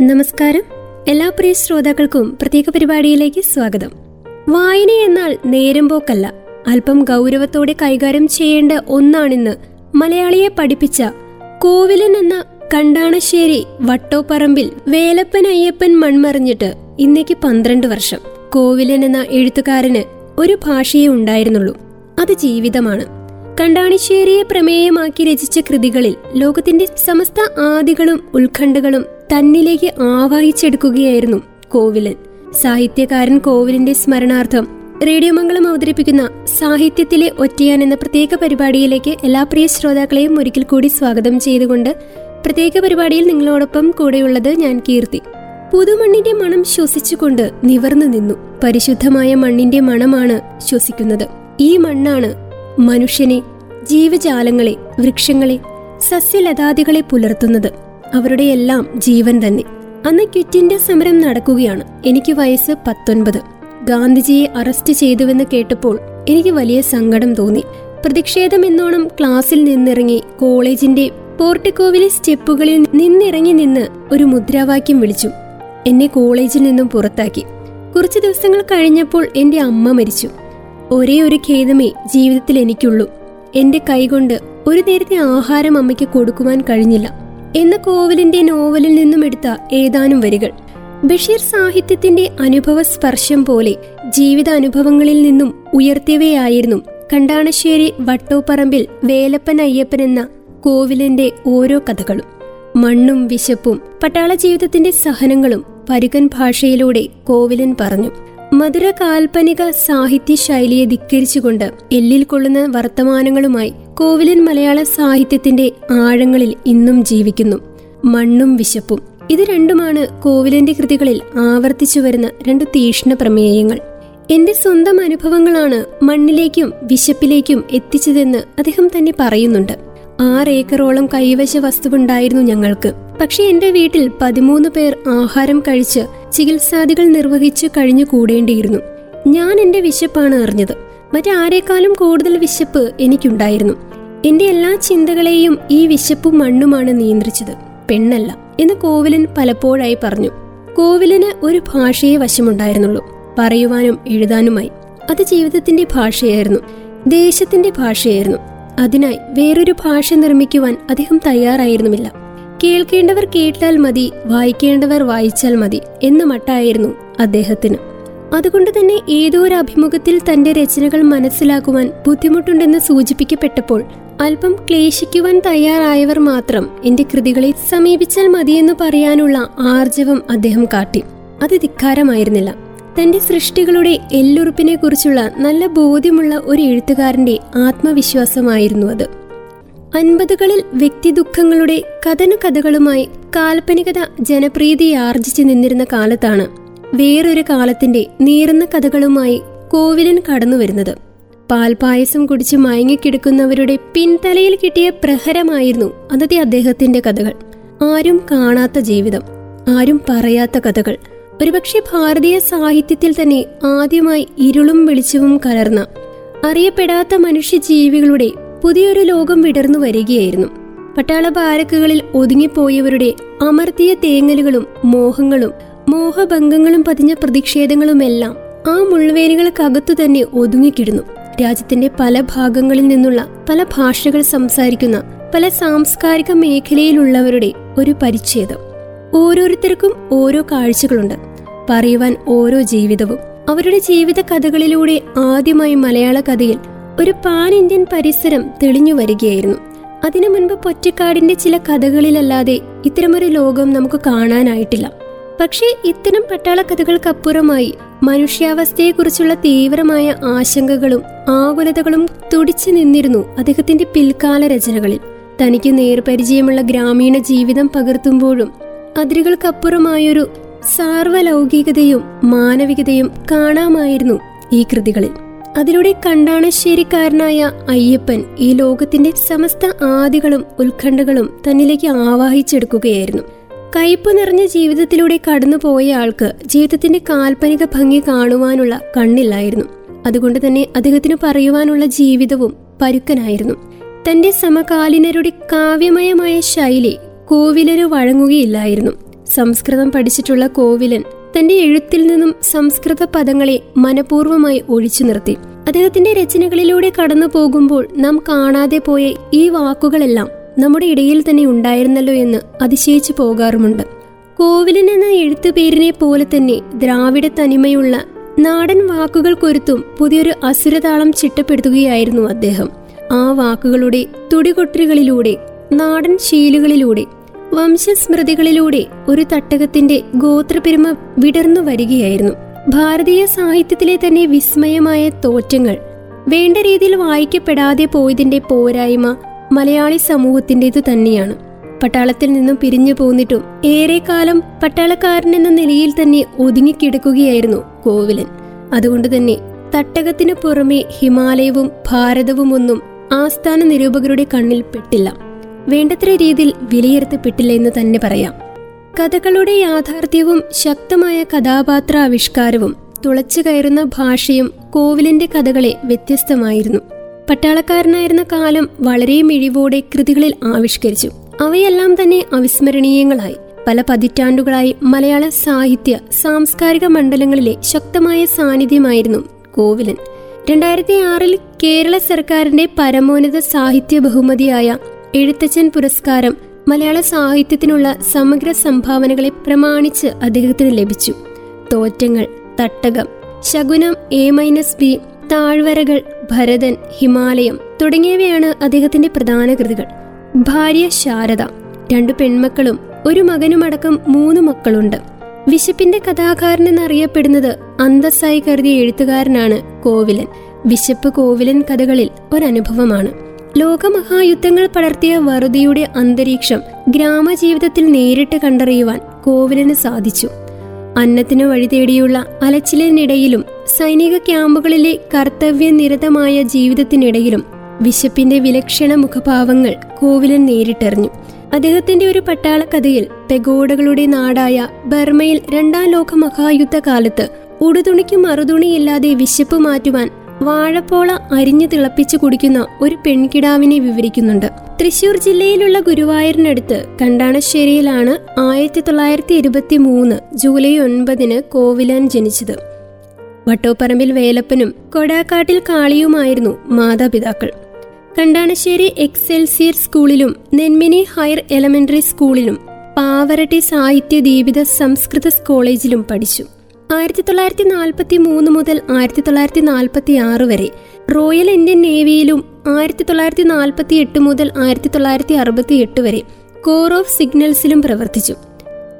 നമസ്കാരം. എല്ലാ പ്രിയ ശ്രോതാക്കൾക്കും പ്രത്യേക പരിപാടിയിലേക്ക് സ്വാഗതം. വായന എന്നാൽ നേരം പോക്കല്ല. അല്പം ഗൗരവത്തോടെ കൈകാര്യം ചെയ്യേണ്ട ഒന്നാണിന്ന് മലയാളിയെ പഠിപ്പിച്ച കോവിലൻ എന്ന കണ്ടാണശ്ശേരി വട്ടോപ്പറമ്പിൽ വേലപ്പൻ അയ്യപ്പൻ മൺമറിഞ്ഞിട്ട് ഇന്നേക്ക് പന്ത്രണ്ട് വർഷം. കോവിലൻ എന്ന എഴുത്തുകാരന് ഒരു ഭാഷയേ ഉണ്ടായിരുന്നുള്ളൂ. അത് ജീവിതമാണ്. കണ്ടാണിശ്ശേരിയെ പ്രമേയമാക്കി രചിച്ച കൃതികളിൽ ലോകത്തിന്റെ സമസ്ത ആദികളും ഉത്കണ്ഠകളും തന്നിലേക്ക് ആവാഹിച്ചെടുക്കുകയായിരുന്നു കോവിലൻ. സാഹിത്യകാരൻ കോവിലിന്റെ സ്മരണാർത്ഥം റേഡിയോ മംഗളം അവതരിപ്പിക്കുന്ന സാഹിത്യത്തിലെ ഒറ്റയാൻ എന്ന പ്രത്യേക പരിപാടിയിലേക്ക് എല്ലാ പ്രിയ ശ്രോതാക്കളെയും ഒരിക്കൽ കൂടി സ്വാഗതം ചെയ്തുകൊണ്ട് പ്രത്യേക പരിപാടിയിൽ നിങ്ങളോടൊപ്പം കൂടെയുള്ളത് ഞാൻ കീർത്തി. പുതുമണ്ണിന്റെ മണം ശ്വസിച്ചുകൊണ്ട് നിവർന്നു നിന്നു. പരിശുദ്ധമായ മണ്ണിന്റെ മണമാണ് ശ്വസിക്കുന്നത്. ഈ മണ്ണാണ് മനുഷ്യനെ ജീവജാലങ്ങളെ വൃക്ഷങ്ങളെ സസ്യലതാദികളെ പുലർത്തുന്നത്. അവരുടെ എല്ലാം ജീവൻ തന്നെ. അന്ന് ക്വിറ്റിന്റെ സമരം നടക്കുകയാണ്. എനിക്ക് വയസ്സ് പത്തൊൻപത്. ഗാന്ധിജിയെ അറസ്റ്റ് ചെയ്തുവെന്ന് കേട്ടപ്പോൾ എനിക്ക് വലിയ സങ്കടം തോന്നി. പ്രതിഷേധം എന്നോണം ക്ലാസ്സിൽ നിന്നിറങ്ങി കോളേജിന്റെ പോർട്ടിക്കോവിലെ സ്റ്റെപ്പുകളിൽ നിന്നിറങ്ങി നിന്ന് ഒരു മുദ്രാവാക്യം വിളിച്ചു. എന്നെ കോളേജിൽ നിന്നും പുറത്താക്കി. കുറച്ചു ദിവസങ്ങൾ കഴിഞ്ഞപ്പോൾ എന്റെ അമ്മ മരിച്ചു. ഒരേ ഒരു ഖേദമേ ജീവിതത്തിൽ എനിക്കുള്ളൂ. എന്റെ കൈകൊണ്ട് ഒരു നേരത്തെ ആഹാരം അമ്മയ്ക്ക് കൊടുക്കുവാൻ കഴിഞ്ഞില്ല. എന്ന കോവിലിന്റെ നോവലിൽ നിന്നും എടുത്ത ഏതാനും വരികൾ. ബഷീർ സാഹിത്യത്തിന്റെ അനുഭവ സ്പർശം പോലെ ജീവിത അനുഭവങ്ങളിൽ നിന്നും ഉയർത്തിയവയായിരുന്നു കണ്ടാണശ്ശേരി വട്ടോപ്പറമ്പിൽ വേലപ്പൻ അയ്യപ്പൻ എന്ന കോവിലിന്റെ ഓരോ കഥകളും. മണ്ണും വിശപ്പും പട്ടാള ജീവിതത്തിന്റെ സഹനങ്ങളും പരുകൻ ഭാഷയിലൂടെ കോവിലൻ പറഞ്ഞു. മധുര കാൽപ്പനിക സാഹിത്യ ശൈലിയെ ധിക്കരിച്ചുകൊണ്ട് എല്ലിൽ കൊള്ളുന്ന വർത്തമാനങ്ങളുമായി കോവിലൻ മലയാള സാഹിത്യത്തിന്റെ ആഴങ്ങളിൽ ഇന്നും ജീവിക്കുന്നു. മണ്ണും വിശപ്പും. ഇത് രണ്ടുമാണ് കോവിലന്റെ കൃതികളിൽ ആവർത്തിച്ചു വരുന്ന രണ്ട് തീഷ്ണ പ്രമേയങ്ങൾ. എന്റെ സ്വന്തം അനുഭവങ്ങളാണ് മണ്ണിലേക്കും വിശപ്പിലേക്കും എത്തിച്ചതെന്ന് അദ്ദേഹം തന്നെ പറയുന്നുണ്ട്. ആറ് ഏക്കറോളം കൈവശ വസ്തുവുണ്ടായിരുന്നു ഞങ്ങൾക്ക്. പക്ഷെ എന്റെ വീട്ടിൽ പതിമൂന്ന് പേർ ആഹാരം കഴിച്ച് ചികിത്സാദികൾ നിർവഹിച്ച് കഴിഞ്ഞു കൂടേണ്ടിയിരുന്നു. ഞാൻ എന്റെ വിശപ്പാണ് അറിഞ്ഞത്. മറ്റാരേക്കാളും കൂടുതൽ വിശപ്പ് എനിക്കുണ്ടായിരുന്നു. എന്റെ എല്ലാ ചിന്തകളെയും ഈ വിശപ്പും മണ്ണുമാണ് നിയന്ത്രിച്ചത്. പെണ്ണല്ല എന്ന് കോവിലൻ പലപ്പോഴായി പറഞ്ഞു. കോവിലിന് ഒരു ഭാഷയെ വശമുണ്ടായിരുന്നുള്ളൂ. പറയുവാനും എഴുതാനുമായി. അത് ജീവിതത്തിന്റെ ഭാഷയായിരുന്നു. ദേശത്തിന്റെ ഭാഷയായിരുന്നു. അതിനായി വേറൊരു ഭാഷ നിർമ്മിക്കുവാൻ അദ്ദേഹം തയ്യാറായിരുന്നുമില്ല. കേൾക്കേണ്ടവർ കേട്ടാൽ മതി വായിക്കേണ്ടവർ വായിച്ചാൽ മതി എന്ന മട്ടായിരുന്നു അദ്ദേഹത്തിന്. അതുകൊണ്ട് തന്നെ ഏതോ ഒരു അഭിമുഖത്തിൽ തന്റെ രചനകൾ മനസ്സിലാക്കുവാൻ ബുദ്ധിമുട്ടുണ്ടെന്ന് സൂചിപ്പിക്കപ്പെട്ടപ്പോൾ അല്പം ക്ലേശിക്കുവാൻ തയ്യാറായവർ മാത്രം എന്റെ കൃതികളെ സമീപിച്ചാൽ മതിയെന്ന് പറയാനുള്ള ആർജവം അദ്ദേഹം കാട്ടി. അത് ധിക്കാരമായിരുന്നില്ല. തന്റെ സൃഷ്ടികളുടെ എല്ലുറുപ്പിനെ കുറിച്ചുള്ള നല്ല ബോധ്യമുള്ള ഒരു എഴുത്തുകാരന്റെ ആത്മവിശ്വാസമായിരുന്നു അത്. അൻപതുകളിൽ വ്യക്തിദുഃഖങ്ങളുടെ കഥന കഥകളുമായി കാൽപ്പനികത ജനപ്രീതി ആർജിച്ചു നിന്നിരുന്ന കാലത്താണ് വേറൊരു കാലത്തിന്റെ നീറുന്ന കഥകളുമായി കോവിലൻ കടന്നു വരുന്നത് പാൽപായസം കുടിച്ച് മയങ്ങിക്കിടക്കുന്നവരുടെ പിൻതലയിൽ കിട്ടിയ പ്രഹരമായിരുന്നു അന്നത്തെ അദ്ദേഹത്തിന്റെ കഥകൾ. ആരും കാണാത്ത ജീവിതം ആരും പറയാത്ത കഥകൾ. ഒരുപക്ഷെ ഭാരതീയ സാഹിത്യത്തിൽ തന്നെ ആദ്യമായി ഇരുളും വെളിച്ചവും കലർന്ന അറിയപ്പെടാത്ത മനുഷ്യജീവികളുടെ പുതിയൊരു ലോകം വിടർന്നു വരികയായിരുന്നു. പട്ടാള ബാരക്കുകളിൽ ഒതുങ്ങിപ്പോയവരുടെ അമർത്തിയ തേങ്ങലുകളും മോഹങ്ങളും മോഹഭംഗങ്ങളും പതിഞ്ഞ പ്രതിഷേധങ്ങളുമെല്ലാം ആ മുൾവേലികൾക്കകത്തു തന്നെ ഒതുങ്ങിക്കിടുന്നു. രാജ്യത്തിന്റെ പല ഭാഗങ്ങളിൽ നിന്നുള്ള പല ഭാഷകൾ സംസാരിക്കുന്ന പല സാംസ്കാരിക മേഖലയിലുള്ളവരുടെ ഒരു പരിച്ഛേദം. ഓരോരുത്തർക്കും ഓരോ കാഴ്ചകളുണ്ട്. പറയുവാൻ ഓരോ ജീവിതവും. അവരുടെ ജീവിത കഥകളിലൂടെ ആദ്യമായി മലയാള കഥയിൽ ഒരു പാൻ ഇന്ത്യൻ പരിസരം തെളിഞ്ഞു വരികയായിരുന്നു. അതിനു മുൻപ് പൊറ്റക്കാടിന്റെ ചില കഥകളിലല്ലാതെ ഇത്തരമൊരു ലോകം നമുക്ക് കാണാനായിട്ടില്ല. പക്ഷേ ഇത്തരം പട്ടാളക്കഥകൾക്കപ്പുറമായി മനുഷ്യാവസ്ഥയെക്കുറിച്ചുള്ള തീവ്രമായ ആശങ്കകളും ആകുലതകളും തുടിച്ചു നിന്നിരുന്നു അദ്ദേഹത്തിന്റെ പിൽക്കാല രചനകളിൽ. തനിക്ക് നേർപരിചയമുള്ള ഗ്രാമീണ ജീവിതം പകർത്തുമ്പോഴും അതിരുകൾക്കപ്പുറമായൊരു സാർവലൗകികതയും മാനവികതയും കാണാമായിരുന്നു ഈ കൃതികളിൽ. അതിലൂടെ കണ്ടാണശ്ശേരിക്കാരനായ അയ്യപ്പൻ ഈ ലോകത്തിന്റെ സമസ്ത ആദികളും ഉത്കണ്ഠകളും തന്നിലേക്ക് ആവാഹിച്ചെടുക്കുകയായിരുന്നു. കയ്പ് നിറഞ്ഞ ജീവിതത്തിലൂടെ കടന്നുപോയ ആൾക്ക് ജീവിതത്തിന്റെ കാൽപ്പനിക ഭംഗി കാണുവാനുള്ള കണ്ണില്ലായിരുന്നു. അതുകൊണ്ട് തന്നെ അദ്ദേഹത്തിന് പറയുവാനുള്ള ജീവിതവും പരുക്കനായിരുന്നു. തന്റെ സമകാലീനരുടെ കാവ്യമയമായ ശൈലി കോവിലന് വഴങ്ങുകയില്ലായിരുന്നു. സംസ്കൃതം പഠിച്ചിട്ടുള്ള കോവിലൻ തന്റെ എഴുത്തിൽ നിന്നും സംസ്കൃത പദങ്ങളെ മനഃപൂർവമായി ഒഴിച്ചു നിർത്തി. അദ്ദേഹത്തിന്റെ രചനകളിലൂടെ കടന്നു പോകുമ്പോൾ നാം കാണാതെ പോയ ഈ വാക്കുകളെല്ലാം നമ്മുടെ ഇടയിൽ തന്നെ ഉണ്ടായിരുന്നല്ലോ എന്ന് അതിശയിച്ചു പോകാറുമുണ്ട്. കോവിലൻ എന്ന എഴുത്തുപേരിനെ പോലെ തന്നെ ദ്രാവിഡ തനിമയുള്ള നാടൻ വാക്കുകൾക്കൊരുത്തും പുതിയൊരു അസുരതാളം ചിട്ടപ്പെടുത്തുകയായിരുന്നു അദ്ദേഹം. ആ വാക്കുകളുടെ തുടികൊട്ടലുകളിലൂടെ നാടൻ ശീലുകളിലൂടെ വംശസ്മൃതികളിലൂടെ ഒരു തട്ടകത്തിന്റെ ഗോത്രപെരുമ വിടർന്നു വരികയായിരുന്നു. ഭാരതീയ സാഹിത്യത്തിലെ തന്നെ വിസ്മയമായ തോറ്റങ്ങൾ വേണ്ട രീതിയിൽ വായിക്കപ്പെടാതെ പോയതിന്റെ പോരായ്മ മലയാളി സമൂഹത്തിന്റെതു തന്നെയാണ്. പട്ടാളത്തിൽ നിന്നും പിരിഞ്ഞു പോന്നിട്ടും ഏറെക്കാലം പട്ടാളക്കാരൻ എന്ന നിലയിൽ തന്നെ ഒതുങ്ങിക്കിടക്കുകയായിരുന്നു കോവിലൻ അതുകൊണ്ട് തന്നെ തട്ടകത്തിനു പുറമെ ഹിമാലയവും ഭാരതവും ഒന്നും ആസ്ഥാന നിരൂപകരുടെ കണ്ണിൽ പെട്ടില്ല. വേണ്ടത്ര രീതിയിൽ വിലയിരുത്തപ്പെട്ടില്ല എന്ന് തന്നെ പറയാം. കഥകളുടെ യാഥാർത്ഥ്യവും ശക്തമായ കഥാപാത്ര ആവിഷ്കാരവും തുളച്ചു കയറുന്ന ഭാഷയും കോവിലിന്റെ കഥകളെ വ്യത്യസ്തമായിരുന്നു. പട്ടാളക്കാരനായിരുന്ന കാലം വളരെ മിഴിവോടെ കൃതികളിൽ ആവിഷ്കരിച്ചു. അവയെല്ലാം തന്നെ അവിസ്മരണീയങ്ങളായി. പല പതിറ്റാണ്ടുകളായി മലയാള സാഹിത്യ സാംസ്കാരിക മണ്ഡലങ്ങളിലെ ശക്തമായ സാന്നിധ്യമായിരുന്നു കോവിലൻ. രണ്ടായിരത്തി ആറിൽ കേരള സർക്കാരിന്റെ പരമോന്നത സാഹിത്യ ബഹുമതിയായ എഴുത്തച്ഛൻ പുരസ്കാരം മലയാള സാഹിത്യത്തിനുള്ള സമഗ്ര സംഭാവനകളെ പ്രമാണിച്ച് അദ്ദേഹത്തിന് ലഭിച്ചു. Thottangal Thattakam Shakunam A minus B Thazhvarakal Bharathan Himalayam തുടങ്ങിയവയാണ് അദ്ദേഹത്തിന്റെ പ്രധാന കൃതികൾ. ഭാര്യ ശാരദ രണ്ടു പെൺമക്കളും ഒരു മകനുമടക്കം മൂന്ന് മക്കളുണ്ട്. വിശപ്പിന്റെ കഥാകാരൻ എന്നറിയപ്പെടുന്നത് അന്തസ്സായി കരുതിയ എഴുത്തുകാരനാണ് കോവിലൻ. വിശപ്പ് കോവിലൻ കഥകളിൽ ഒരനുഭവമാണ്. ലോകമഹായുദ്ധങ്ങൾ പടർത്തിയ വറുതിയുടെ അന്തരീക്ഷം ഗ്രാമജീവിതത്തിൽ നേരിട്ട് കണ്ടറിയുവാൻ കോവിലന് സാധിച്ചു. അന്നത്തിനു വഴി തേടിയുള്ള അലച്ചിലിനിടയിലും സൈനിക ക്യാമ്പുകളിലെ കർത്തവ്യനിരതമായ ജീവിതത്തിനിടയിലും വിശപ്പിന്റെ വിലക്ഷണ മുഖഭാവങ്ങൾ കോവിലൻ നേരിട്ടറിഞ്ഞു. അദ്ദേഹത്തിന്റെ ഒരു പട്ടാള കഥയിൽ പെഗോഡകളുടെ നാടായ ബർമയിൽ രണ്ടാം ലോക മഹായുദ്ധ കാലത്ത് ഉടുതുണിക്ക് മറുതുണിയില്ലാതെ വിശപ്പ് മാറ്റുവാൻ വാഴപ്പോള അരിഞ്ഞു തിളപ്പിച്ചു കുടിക്കുന്ന ഒരു പെൺകിടാവിനെ വിവരിക്കുന്നുണ്ട്. തൃശൂർ ജില്ലയിലുള്ള ഗുരുവായൂരിനടുത്ത് കണ്ടാണശ്ശേരിയിലാണ് ആയിരത്തി തൊള്ളായിരത്തി ഇരുപത്തി മൂന്ന് ജൂലൈ ഒൻപതിന് കോവിലാൻ ജനിച്ചത്. വട്ടോപ്പറമ്പിൽ വേലപ്പനും കൊടാക്കാട്ടിൽ കാളിയുമായിരുന്നു മാതാപിതാക്കൾ. കണ്ടാണശ്ശേരി എക്സെൽസിയർ സ്കൂളിലും നെന്മിനി ഹയർ എലമെന്ററി സ്കൂളിലും പാവരട്ടി സാഹിത്യ ദീപിത സംസ്കൃത കോളേജിലും പഠിച്ചു. ആയിരത്തി തൊള്ളായിരത്തി നാൽപ്പത്തി മൂന്ന് മുതൽ ആയിരത്തി തൊള്ളായിരത്തി നാൽപ്പത്തി ആറ് വരെ. റോയൽ ഇന്ത്യൻ നേവിയിലും ആയിരത്തി തൊള്ളായിരത്തി നാൽപ്പത്തി എട്ട് മുതൽ ആയിരത്തി തൊള്ളായിരത്തി അറുപത്തി എട്ട് വരെ കോർ ഓഫ് സിഗ്നൽസിലും പ്രവർത്തിച്ചു.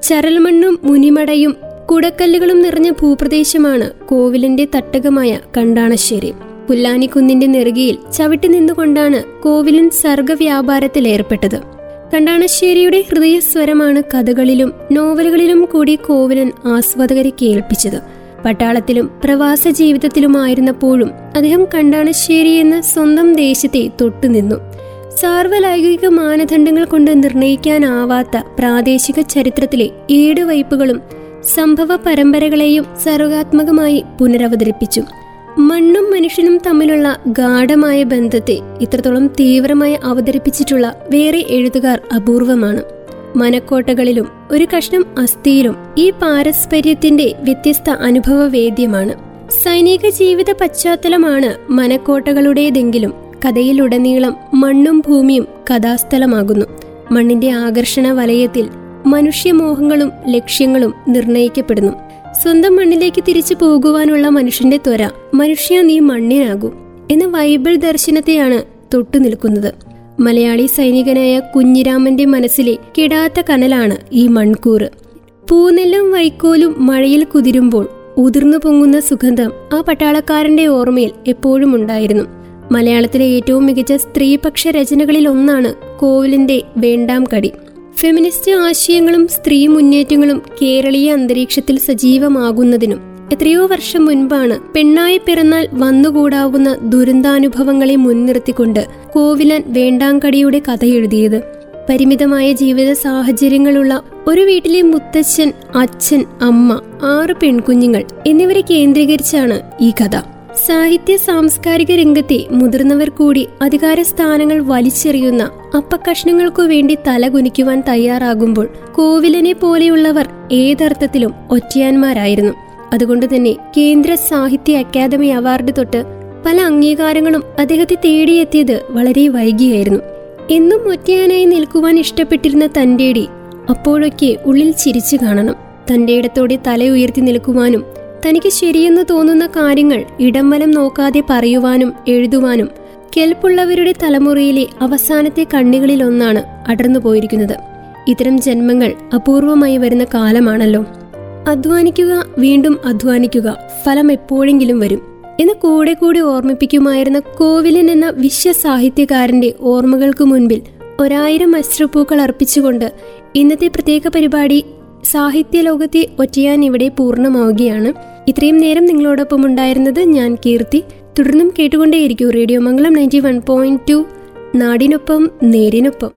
ചരൽമണ്ണും മുനിമടയും കുടക്കല്ലുകളും നിറഞ്ഞ ഭൂപ്രദേശമാണ് കോവിലിന്റെ തട്ടകമായ കണ്ടാണശ്ശേരി. പുല്ലാനിക്കുന്നിന്റെ നെറുകയിൽ ചവിട്ടി നിന്നുകൊണ്ടാണ് കോവിലൻ സർഗവ്യാപാരത്തിൽ ഏർപ്പെട്ടത് കണ്ടാണശ്ശേരിയുടെ ഹൃദയസ്വരമാണ് കഥകളിലും നോവലുകളിലും കൂടി കോവിലൻ ആസ്വാദകരെ കേൾപ്പിച്ചത്. പട്ടാളത്തിലും പ്രവാസ ജീവിതത്തിലുമായിരുന്നപ്പോഴും അദ്ദേഹം കണ്ടാണശ്ശേരി എന്ന സ്വന്തം ദേശത്തെ തൊട്ടുനിന്നു സാർവലൈംഗിക മാനദണ്ഡങ്ങൾ കൊണ്ട് നിർണയിക്കാനാവാത്ത പ്രാദേശിക ചരിത്രത്തിലെ ഏടുവയ്പ്പുകളും സംഭവ പരമ്പരകളെയും സർഗാത്മകമായി പുനരവതരിപ്പിച്ചു. മണ്ണും മനുഷ്യനും തമ്മിലുള്ള ഗാഠമായ ബന്ധത്തെ ഇത്രത്തോളം തീവ്രമായി അവതരിപ്പിച്ചിട്ടുള്ള വേറെ എഴുത്തുകാർ അപൂർവമാണ്. മനക്കോട്ടകളിലും ഒരു കഷ്ണം അസ്ഥിയിലും ഈ പാരസ്പര്യത്തിന്റെ വ്യത്യസ്ത അനുഭവവേദ്യമാണ്. സൈനിക ജീവിത പശ്ചാത്തലമാണ് മനക്കോട്ടകളുടേതെങ്കിലും കഥയിലുടനീളം മണ്ണും ഭൂമിയും കഥാസ്ഥലമാകുന്നു. മണ്ണിന്റെ ആകർഷണ വലയത്തിൽ മനുഷ്യമോഹങ്ങളും ലക്ഷ്യങ്ങളും നിർണയിക്കപ്പെടുന്നു. സ്വന്തം മണ്ണിലേക്ക് തിരിച്ചു പോകുവാനുള്ള മനുഷ്യന്റെ ത്വര. മനുഷ്യ നീ മണ്ണിനാകൂ എന്ന ബൈബിൾ ദർശനത്തെയാണ് തൊട്ടു നിൽക്കുന്നത്. മലയാളി സൈനികനായ കുഞ്ഞിരാമന്റെ മനസ്സിലെ കെടാത്ത കനലാണ് ഈ മൺകൂറ്. പൂനെല്ലും വൈക്കോലും മഴയിൽ കുതിരുമ്പോൾ ഉതിർന്നു പൊങ്ങുന്ന സുഗന്ധം ആ പട്ടാളക്കാരന്റെ ഓർമ്മയിൽ എപ്പോഴും ഉണ്ടായിരുന്നു. മലയാളത്തിലെ ഏറ്റവും മികച്ച സ്ത്രീപക്ഷ രചനകളിൽ ഒന്നാണ് കോവിലിന്റെ വേണ്ടാം കടി. ഫെമിനിസ്റ്റ് ആശയങ്ങളും സ്ത്രീ മുന്നേറ്റങ്ങളും കേരളീയ അന്തരീക്ഷത്തിൽ സജീവമാകുന്നതിനും എത്രയോ വർഷം മുൻപാണ് പെണ്ണായി പിറന്നാൽ വന്നുകൂടാവുന്ന ദുരന്താനുഭവങ്ങളെ മുൻനിർത്തിക്കൊണ്ട് കോവിലൻ വേണ്ടാങ്കടിയുടെ കഥ എഴുതിയത്. പരിമിതമായ ജീവിത സാഹചര്യങ്ങളുള്ള ഒരു വീട്ടിലെ മുത്തച്ഛൻ അച്ഛൻ അമ്മ ആറ് പെൺകുഞ്ഞുങ്ങൾ എന്നിവരെ കേന്ദ്രീകരിച്ചാണ് ഈ കഥ. സാഹിത്യ സാംസ്കാരിക രംഗത്തെ മുതിർന്നവർ കൂടി അധികാര സ്ഥാനങ്ങൾ വലിച്ചെറിയുന്ന അപ്പക്കഷ്ണങ്ങൾക്കു വേണ്ടി തലകുനിക്കുവാൻ തയ്യാറാകുമ്പോൾ കോവിലനെ പോലെയുള്ളവർ ഏതർത്ഥത്തിലും ഒറ്റയാന്മാരായിരുന്നു. അതുകൊണ്ട് തന്നെ കേന്ദ്ര സാഹിത്യ അക്കാദമി അവാർഡ് തൊട്ട് പല അംഗീകാരങ്ങളും അദ്ദേഹത്തെ തേടിയെത്തിയത് വളരെ വൈകിയായിരുന്നു. എന്നും ഒറ്റയാനായി നിൽക്കുവാൻ ഇഷ്ടപ്പെട്ടിരുന്ന തന്റെടി അപ്പോഴൊക്കെ ഉള്ളിൽ ചിരിച്ചു കാണണം. തന്റെ ഇടത്തോടെ തല ഉയർത്തി നിൽക്കുവാനും തനിക്ക് ശരിയെന്ന് തോന്നുന്ന കാര്യങ്ങൾ ഇടം വലം നോക്കാതെ പറയുവാനും എഴുതുവാനും കെൽപ്പുള്ളവരുടെ തലമുറയിലെ അവസാനത്തെ കണ്ണികളിലൊന്നാണ് അടർന്നു പോയിരിക്കുന്നത്. ഇത്തരം ജന്മങ്ങൾ അപൂർവമായി വരുന്ന കാലമാണല്ലോ. അധ്വാനിക്കുക വീണ്ടും അധ്വാനിക്കുക ഫലം എപ്പോഴെങ്കിലും വരും. എന്ന് കൂടെ കൂടി ഓർമ്മിപ്പിക്കുമായിരുന്ന കോവിലൻ എന്ന വിശ്വസാഹിത്യകാരന്റെ ഓർമ്മകൾക്ക് മുൻപിൽ ഒരായിരം അശ്രുപ്പൂക്കൾ അർപ്പിച്ചുകൊണ്ട് ഇന്നത്തെ പ്രത്യേക പരിപാടി സാഹിത്യ ലോകത്തെ ഒറ്റയാൻ ഇവിടെ പൂർണമാവുകയാണ്. ഇത്രയും നേരം നിങ്ങളോടൊപ്പം ഉണ്ടായിരുന്നത് ഞാൻ കീർത്തി. തുടർന്നും കേട്ടുകൊണ്ടേയിരിക്കും radio Mangalam ninety one point two. നാടിനൊപ്പം നേരിനൊപ്പം.